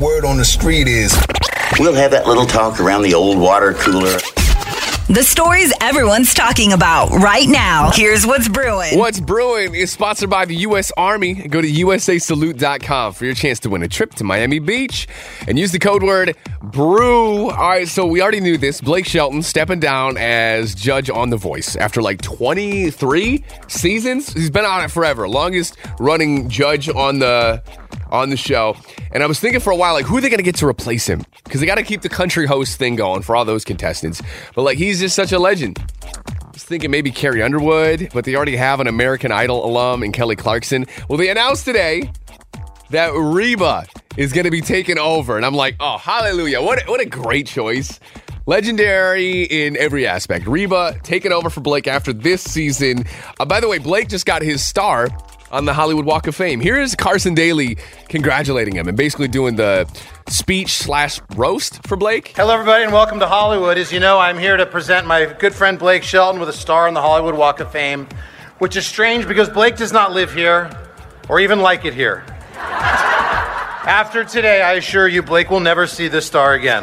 Word on the street is We'll have that little talk around the old water cooler. The stories everyone's talking about right now. Here's what's brewing. What's Brewing is sponsored by the U.S. Army. Go to usasalute.com for your chance to win a trip to Miami Beach and use the code word BREW. All right, so we already knew this. Blake Shelton stepping down as judge on The Voice after like 23 seasons. He's been on it forever. Longest running judge on the on the show. And I was thinking for a while, like, who are they going to get to replace him? Because they got to keep the country host thing going for all those contestants. But like, he's just such a legend. I was thinking maybe Carrie Underwood, but they already have an American Idol alum in Kelly Clarkson. Well, they announced today that Reba is going to be taken over. And I'm like, oh, hallelujah. What, what a great choice. Legendary in every aspect. Reba taking over for Blake after this season. Uh, by the way, Blake just got his star on the Hollywood Walk of Fame. Here is Carson Daly congratulating him and basically doing the speech slash roast for Blake. Hello, everybody, and welcome to Hollywood. As you know, I'm here to present my good friend Blake Shelton with a star on the Hollywood Walk of Fame, which is strange because Blake does not live here or even like it here. After today, I assure you, Blake will never see this star again.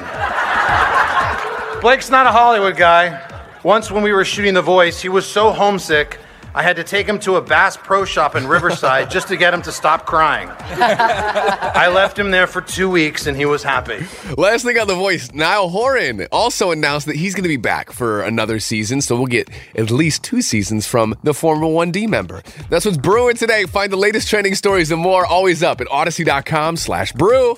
Blake's not a Hollywood guy. Once, when we were shooting The Voice, he was so homesick, I had to take him to a Bass Pro Shop in Riverside just to get him to stop crying. I left him there for two weeks and he was happy. Last thing on The Voice, Niall Horan also announced that he's going to be back for another season, so we'll get at least two seasons from the former 1D member. That's what's brewing today. Find the latest trending stories and more always up at audacy.com slash brew.